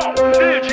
Bitch!